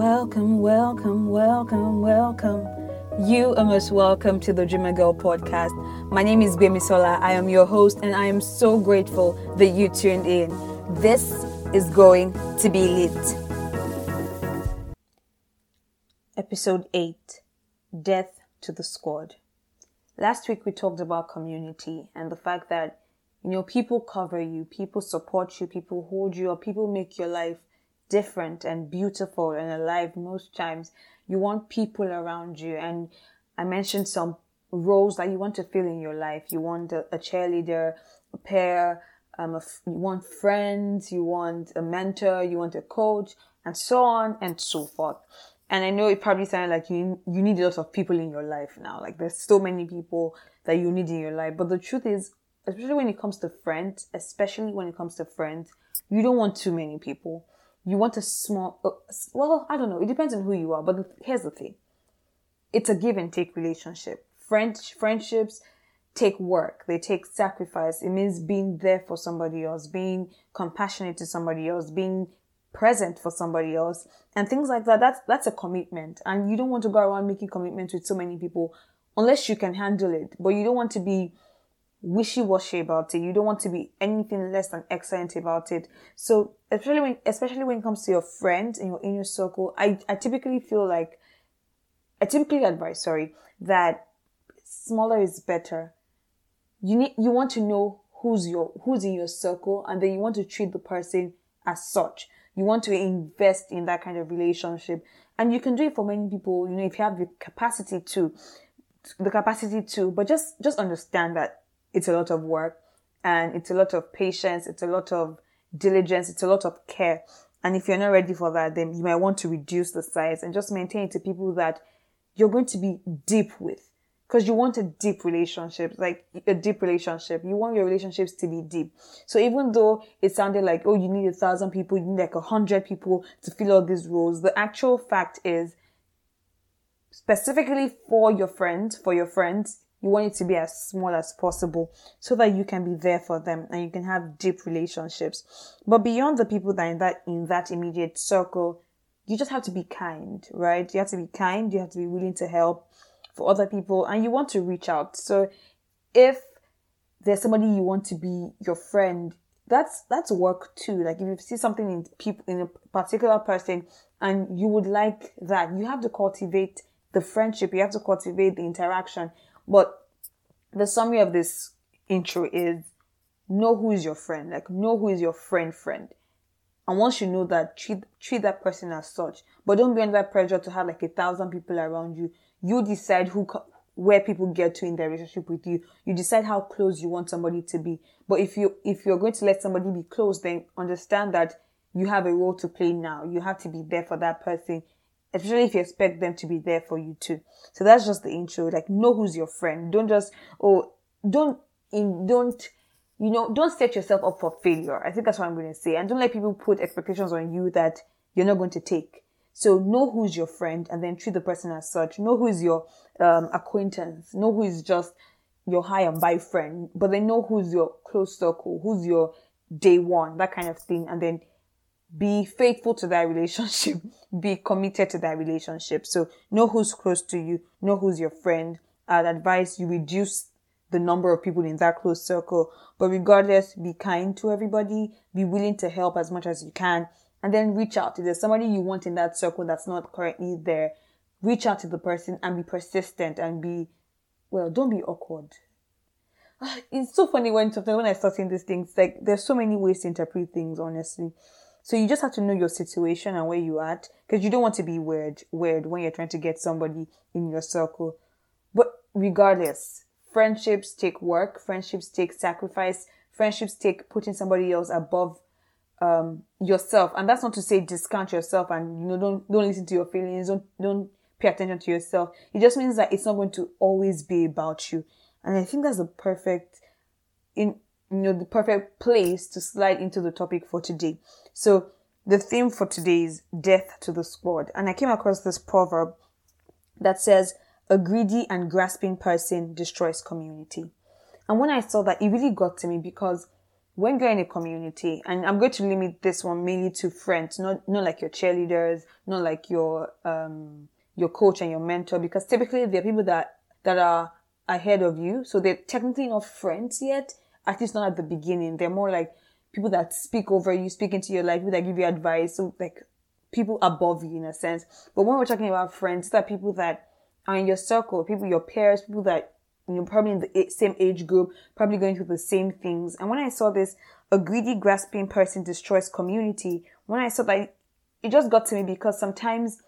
Welcome, welcome, welcome, welcome. You are most welcome to the Dreamer Girl podcast. My name is Bimisola. I am your host, and I am so grateful that you tuned in. This is going to be lit. Episode 8 Death to the Squad. Last week we talked about community and the fact that, you know, people cover you, people support you, people hold you up, people make your life different and beautiful and alive most times. You want people around you. And I mentioned some roles that you want to fill in your life. You want a, a cheerleader, a pair, um, you want friends, you want a mentor, you want a coach, and so on and so forth. And I know it probably sounds like you you need a lot of people in your life now. Like there's so many people that you need in your life. But the truth is, especially when it comes to friends, especially when it comes to friends, you don't want too many people you want a small, uh, well, I don't know. It depends on who you are. But here's the thing. It's a give and take relationship. Friend, friendships take work. They take sacrifice. It means being there for somebody else, being compassionate to somebody else, being present for somebody else and things like that. That's, that's a commitment. And you don't want to go around making commitments with so many people unless you can handle it. But you don't want to be wishy-washy about it. You don't want to be anything less than excellent about it. So especially when, especially when it comes to your friends and your inner circle, I, I typically feel like, I typically advise, sorry, that smaller is better. You need, you want to know who's your, who's in your circle and then you want to treat the person as such. You want to invest in that kind of relationship and you can do it for many people, you know, if you have the capacity to, the capacity to, but just, just understand that it's a lot of work and it's a lot of patience. It's a lot of diligence. It's a lot of care. And if you're not ready for that, then you might want to reduce the size and just maintain it to people that you're going to be deep with. Because you want a deep relationship, like a deep relationship. You want your relationships to be deep. So even though it sounded like, oh, you need a thousand people, you need like a hundred people to fill all these roles, the actual fact is specifically for your friends, for your friends, you want it to be as small as possible so that you can be there for them and you can have deep relationships. But beyond the people that in that, in that immediate circle, you just have to be kind, right? You have to be kind. You have to be willing to help for other people and you want to reach out. So if there's somebody you want to be your friend, that's, that's work too. Like if you see something in people, in a particular person and you would like that, you have to cultivate the friendship. You have to cultivate the interaction but the summary of this intro is know who is your friend. Like know who is your friend friend. And once you know that, treat treat that person as such. But don't be under pressure to have like a thousand people around you. You decide who where people get to in their relationship with you. You decide how close you want somebody to be. But if you if you're going to let somebody be close, then understand that you have a role to play now. You have to be there for that person especially if you expect them to be there for you too. So that's just the intro. Like, know who's your friend. Don't just, oh, don't, in, don't, you know, don't set yourself up for failure. I think that's what I'm going to say. And don't let people put expectations on you that you're not going to take. So know who's your friend and then treat the person as such. Know who is your um, acquaintance. Know who is just your hi and bye friend. But then know who's your close circle, who's your day one, that kind of thing. And then be faithful to that relationship, be committed to that relationship. So know who's close to you, know who's your friend. I'd advise you reduce the number of people in that close circle. But regardless, be kind to everybody, be willing to help as much as you can, and then reach out. If there's somebody you want in that circle that's not currently there, reach out to the person and be persistent and be, well, don't be awkward. Ah, it's so funny when when I start saying these things, like there's so many ways to interpret things, honestly. So you just have to know your situation and where you're at because you don't want to be weird, weird when you're trying to get somebody in your circle. But regardless, friendships take work, friendships take sacrifice, friendships take putting somebody else above um, yourself. And that's not to say discount yourself and you know don't don't listen to your feelings, don't don't pay attention to yourself. It just means that it's not going to always be about you. And I think that's the perfect in you know, the perfect place to slide into the topic for today. So the theme for today is death to the squad. And I came across this proverb that says, a greedy and grasping person destroys community. And when I saw that, it really got to me because when you're in a community, and I'm going to limit this one mainly to friends, not not like your cheerleaders, not like your um your coach and your mentor, because typically they're people that that are ahead of you, so they're technically not friends yet, at least not at the beginning. They're more like people that speak over you, speak into your life, people that give you advice, so like people above you in a sense. But when we're talking about friends, that people that are in your circle, people, your peers, people that you know, probably in the same age group, probably going through the same things. And when I saw this, a greedy, grasping person destroys community. When I saw that, it just got to me because sometimes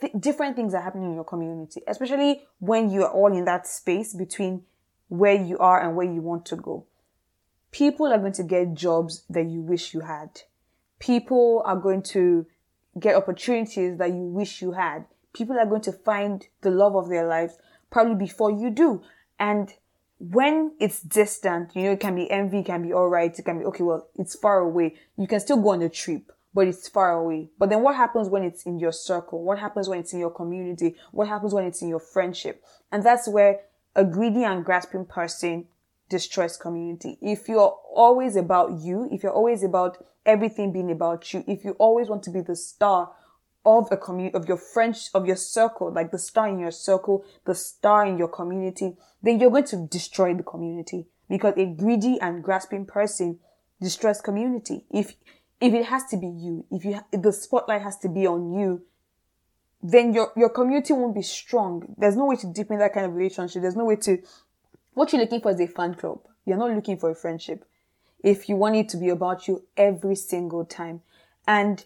th- different things are happening in your community, especially when you are all in that space between where you are and where you want to go. People are going to get jobs that you wish you had. People are going to get opportunities that you wish you had. People are going to find the love of their lives probably before you do. And when it's distant, you know, it can be envy, it can be alright, it can be, okay, well, it's far away. You can still go on a trip, but it's far away. But then what happens when it's in your circle? What happens when it's in your community? What happens when it's in your friendship? And that's where a greedy and grasping person destroys community. If you're always about you, if you're always about everything being about you, if you always want to be the star of a community, of your friends, of your circle, like the star in your circle, the star in your community, then you're going to destroy the community because a greedy and grasping person destroys community. If, if it has to be you, if you, if the spotlight has to be on you, then your, your community won't be strong. There's no way to deepen that kind of relationship. There's no way to, what you're looking for is a fan club. You're not looking for a friendship. If you want it to be about you every single time. And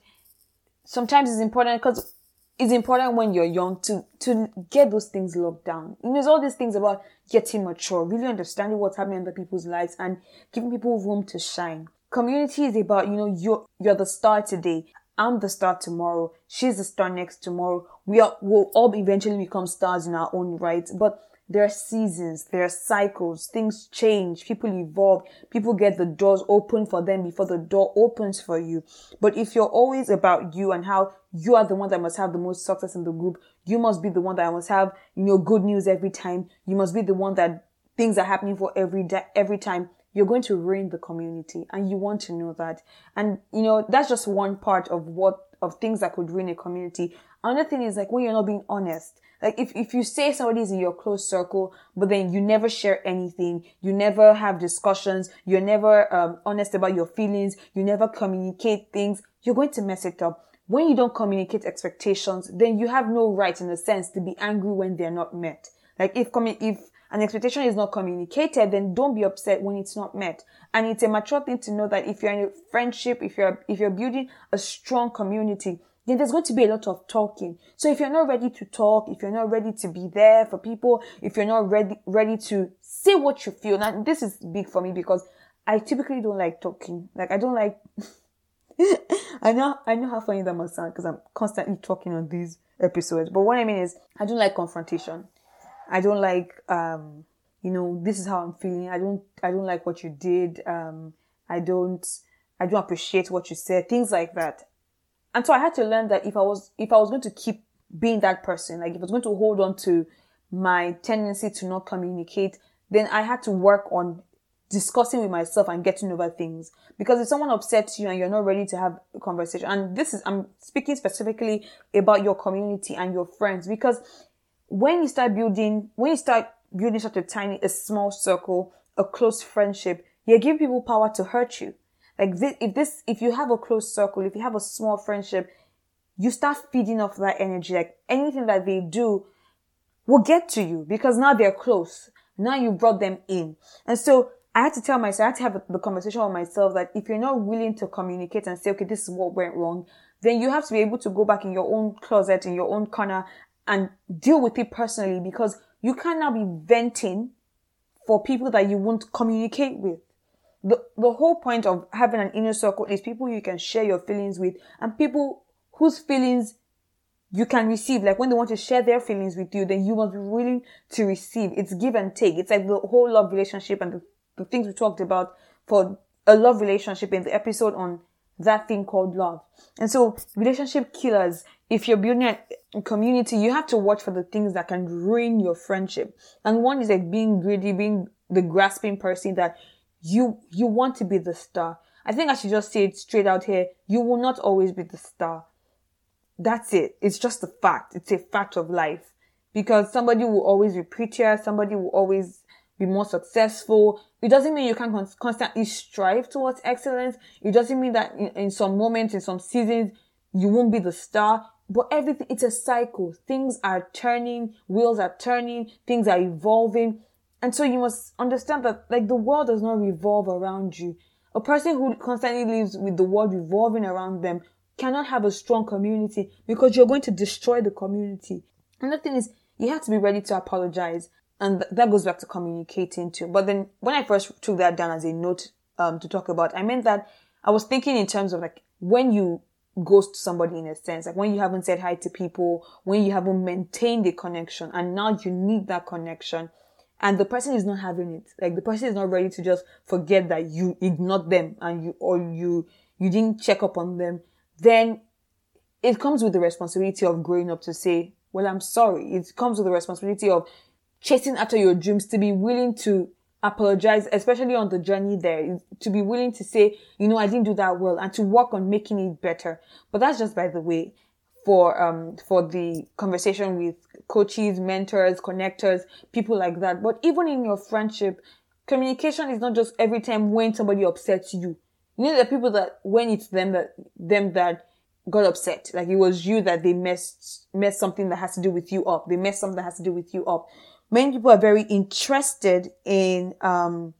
sometimes it's important because it's important when you're young to to get those things locked down. And there's all these things about getting mature, really understanding what's happening in other people's lives and giving people room to shine. Community is about, you know, you're you're the star today. I'm the star tomorrow. She's the star next tomorrow. We are will all eventually become stars in our own right. But there are seasons, there are cycles, things change, people evolve, people get the doors open for them before the door opens for you. But if you're always about you and how you are the one that must have the most success in the group, you must be the one that must have, you know, good news every time. You must be the one that things are happening for every day, every time. You're going to ruin the community and you want to know that. And, you know, that's just one part of what, of things that could ruin a community. Another thing is like when you're not being honest like if, if you say somebody's in your close circle, but then you never share anything, you never have discussions, you're never um, honest about your feelings, you never communicate things, you're going to mess it up. When you don't communicate expectations, then you have no right in a sense to be angry when they're not met. Like if coming, if an expectation is not communicated, then don't be upset when it's not met. And it's a mature thing to know that if you're in a friendship, if you're if you're building a strong community, then there's going to be a lot of talking. So if you're not ready to talk, if you're not ready to be there for people, if you're not ready, ready to say what you feel, now this is big for me because I typically don't like talking. Like I don't like, I know, I know how funny that must sound because I'm constantly talking on these episodes. But what I mean is I don't like confrontation. I don't like, um, you know, this is how I'm feeling. I don't, I don't like what you did. Um, I don't, I don't appreciate what you said. Things like that. And so I had to learn that if I was, if I was going to keep being that person, like if I was going to hold on to my tendency to not communicate, then I had to work on discussing with myself and getting over things. Because if someone upsets you and you're not ready to have a conversation, and this is, I'm speaking specifically about your community and your friends, because when you start building, when you start building such a tiny, a small circle, a close friendship, you give people power to hurt you. Like this, if this, if you have a close circle, if you have a small friendship, you start feeding off that energy. Like anything that they do will get to you because now they're close. Now you brought them in. And so I had to tell myself, I had to have the conversation with myself that if you're not willing to communicate and say, okay, this is what went wrong, then you have to be able to go back in your own closet, in your own corner and deal with it personally because you cannot be venting for people that you won't communicate with the, the whole point of having an inner circle is people you can share your feelings with and people whose feelings you can receive. Like when they want to share their feelings with you, then you must be willing to receive. It's give and take. It's like the whole love relationship and the, the things we talked about for a love relationship in the episode on that thing called love. And so relationship killers, if you're building a community, you have to watch for the things that can ruin your friendship. And one is like being greedy, being the grasping person that you you want to be the star. I think I should just say it straight out here. You will not always be the star. That's it. It's just a fact. It's a fact of life. Because somebody will always be prettier, somebody will always be more successful. It doesn't mean you can con- constantly strive towards excellence. It doesn't mean that in, in some moments, in some seasons, you won't be the star. But everything, it's a cycle. Things are turning, wheels are turning, things are evolving. And so you must understand that like the world does not revolve around you. A person who constantly lives with the world revolving around them cannot have a strong community because you're going to destroy the community. Another thing is you have to be ready to apologize. And th- that goes back to communicating too. But then when I first took that down as a note um, to talk about, I meant that I was thinking in terms of like when you ghost somebody in a sense, like when you haven't said hi to people, when you haven't maintained a connection and now you need that connection and the person is not having it. Like the person is not ready to just forget that you ignored them and you, or you, you didn't check up on them. Then it comes with the responsibility of growing up to say, well, I'm sorry. It comes with the responsibility of chasing after your dreams to be willing to apologize, especially on the journey there, to be willing to say, you know, I didn't do that well and to work on making it better. But that's just by the way for, um, for the conversation with coaches, mentors, connectors, people like that. But even in your friendship, communication is not just every time when somebody upsets you. You know, the people that when it's them that, them that got upset. Like it was you that they messed, messed something that has to do with you up. They messed something that has to do with you up many people are very interested in um,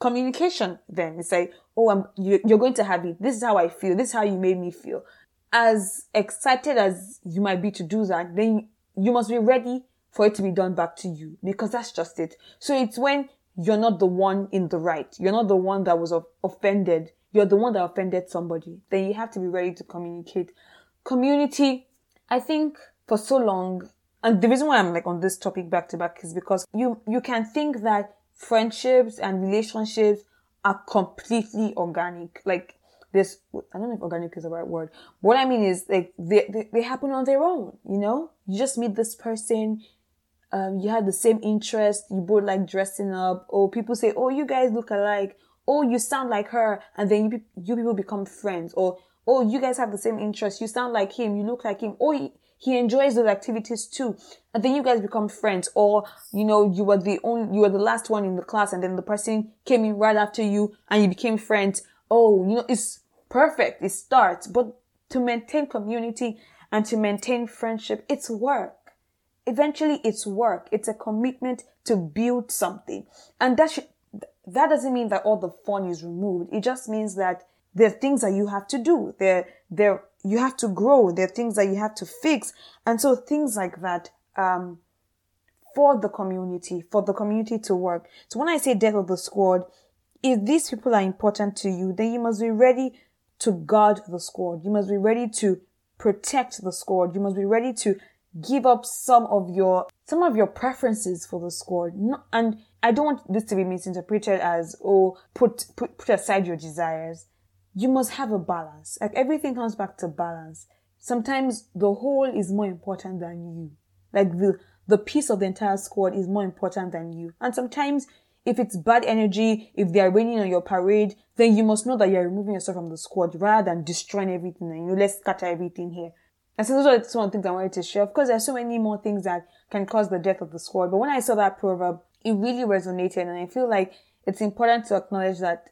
communication. Then it's like, oh, I'm, you, you're going to have it. This is how I feel. This is how you made me feel. As excited as you might be to do that, then you must be ready for it to be done back to you because that's just it. So it's when you're not the one in the right. You're not the one that was offended. You're the one that offended somebody. Then you have to be ready to communicate. Community, I think for so long, and the reason why I'm like on this topic back to back is because you, you can think that friendships and relationships are completely organic. Like this, I don't know if organic is the right word. What I mean is like they, they, they happen on their own, you know? You just meet this person, um, you have the same interest, you both like dressing up, or people say, oh, you guys look alike, oh, you sound like her, and then you, you people become friends, or, oh, you guys have the same interest, you sound like him, you look like him, oh, enjoys those activities too. And then you guys become friends or, you know, you were the only, you were the last one in the class and then the person came in right after you and you became friends. Oh, you know, it's perfect. It starts. But to maintain community and to maintain friendship, it's work. Eventually it's work. It's a commitment to build something. And that should, that doesn't mean that all the fun is removed. It just means that there are things that you have to do. There, there, you have to grow. There are things that you have to fix. And so things like that, um, for the community, for the community to work. So when I say death of the squad, if these people are important to you, then you must be ready to guard the squad. You must be ready to protect the squad. You must be ready to give up some of your some of your preferences for the squad. and I don't want this to be misinterpreted as oh put put put aside your desires you must have a balance. Like everything comes back to balance. Sometimes the whole is more important than you. Like the, the peace of the entire squad is more important than you. And sometimes if it's bad energy, if they are raining on your parade, then you must know that you're removing yourself from the squad rather than destroying everything and you know, let's scatter everything here. And so those are some of the things I wanted to share. Of course, there's so many more things that can cause the death of the squad. But when I saw that proverb, it really resonated and I feel like it's important to acknowledge that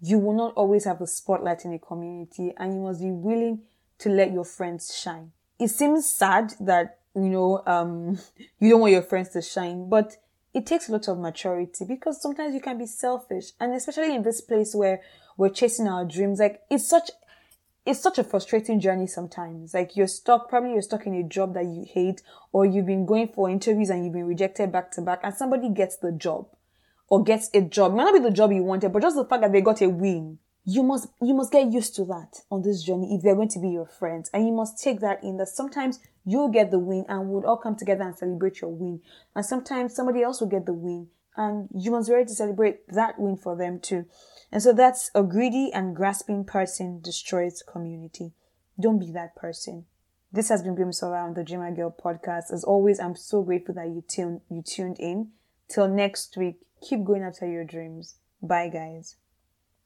you will not always have the spotlight in a community and you must be willing to let your friends shine. It seems sad that, you know, um, you don't want your friends to shine, but it takes a lot of maturity because sometimes you can be selfish and especially in this place where we're chasing our dreams, like it's such, it's such a frustrating journey sometimes. Like you're stuck, probably you're stuck in a job that you hate or you've been going for interviews and you've been rejected back to back and somebody gets the job or gets a job. It might not be the job you wanted, but just the fact that they got a win. You must, you must get used to that on this journey if they're going to be your friends. And you must take that in that sometimes you'll get the win and we'll all come together and celebrate your win. And sometimes somebody else will get the win and you must be ready to celebrate that win for them too. And so that's a greedy and grasping person destroys community. Don't be that person. This has been Bimsola on the Dreamer Girl podcast. As always, I'm so grateful that you tuned, you tuned in. Till next week, keep going after your dreams. Bye, guys.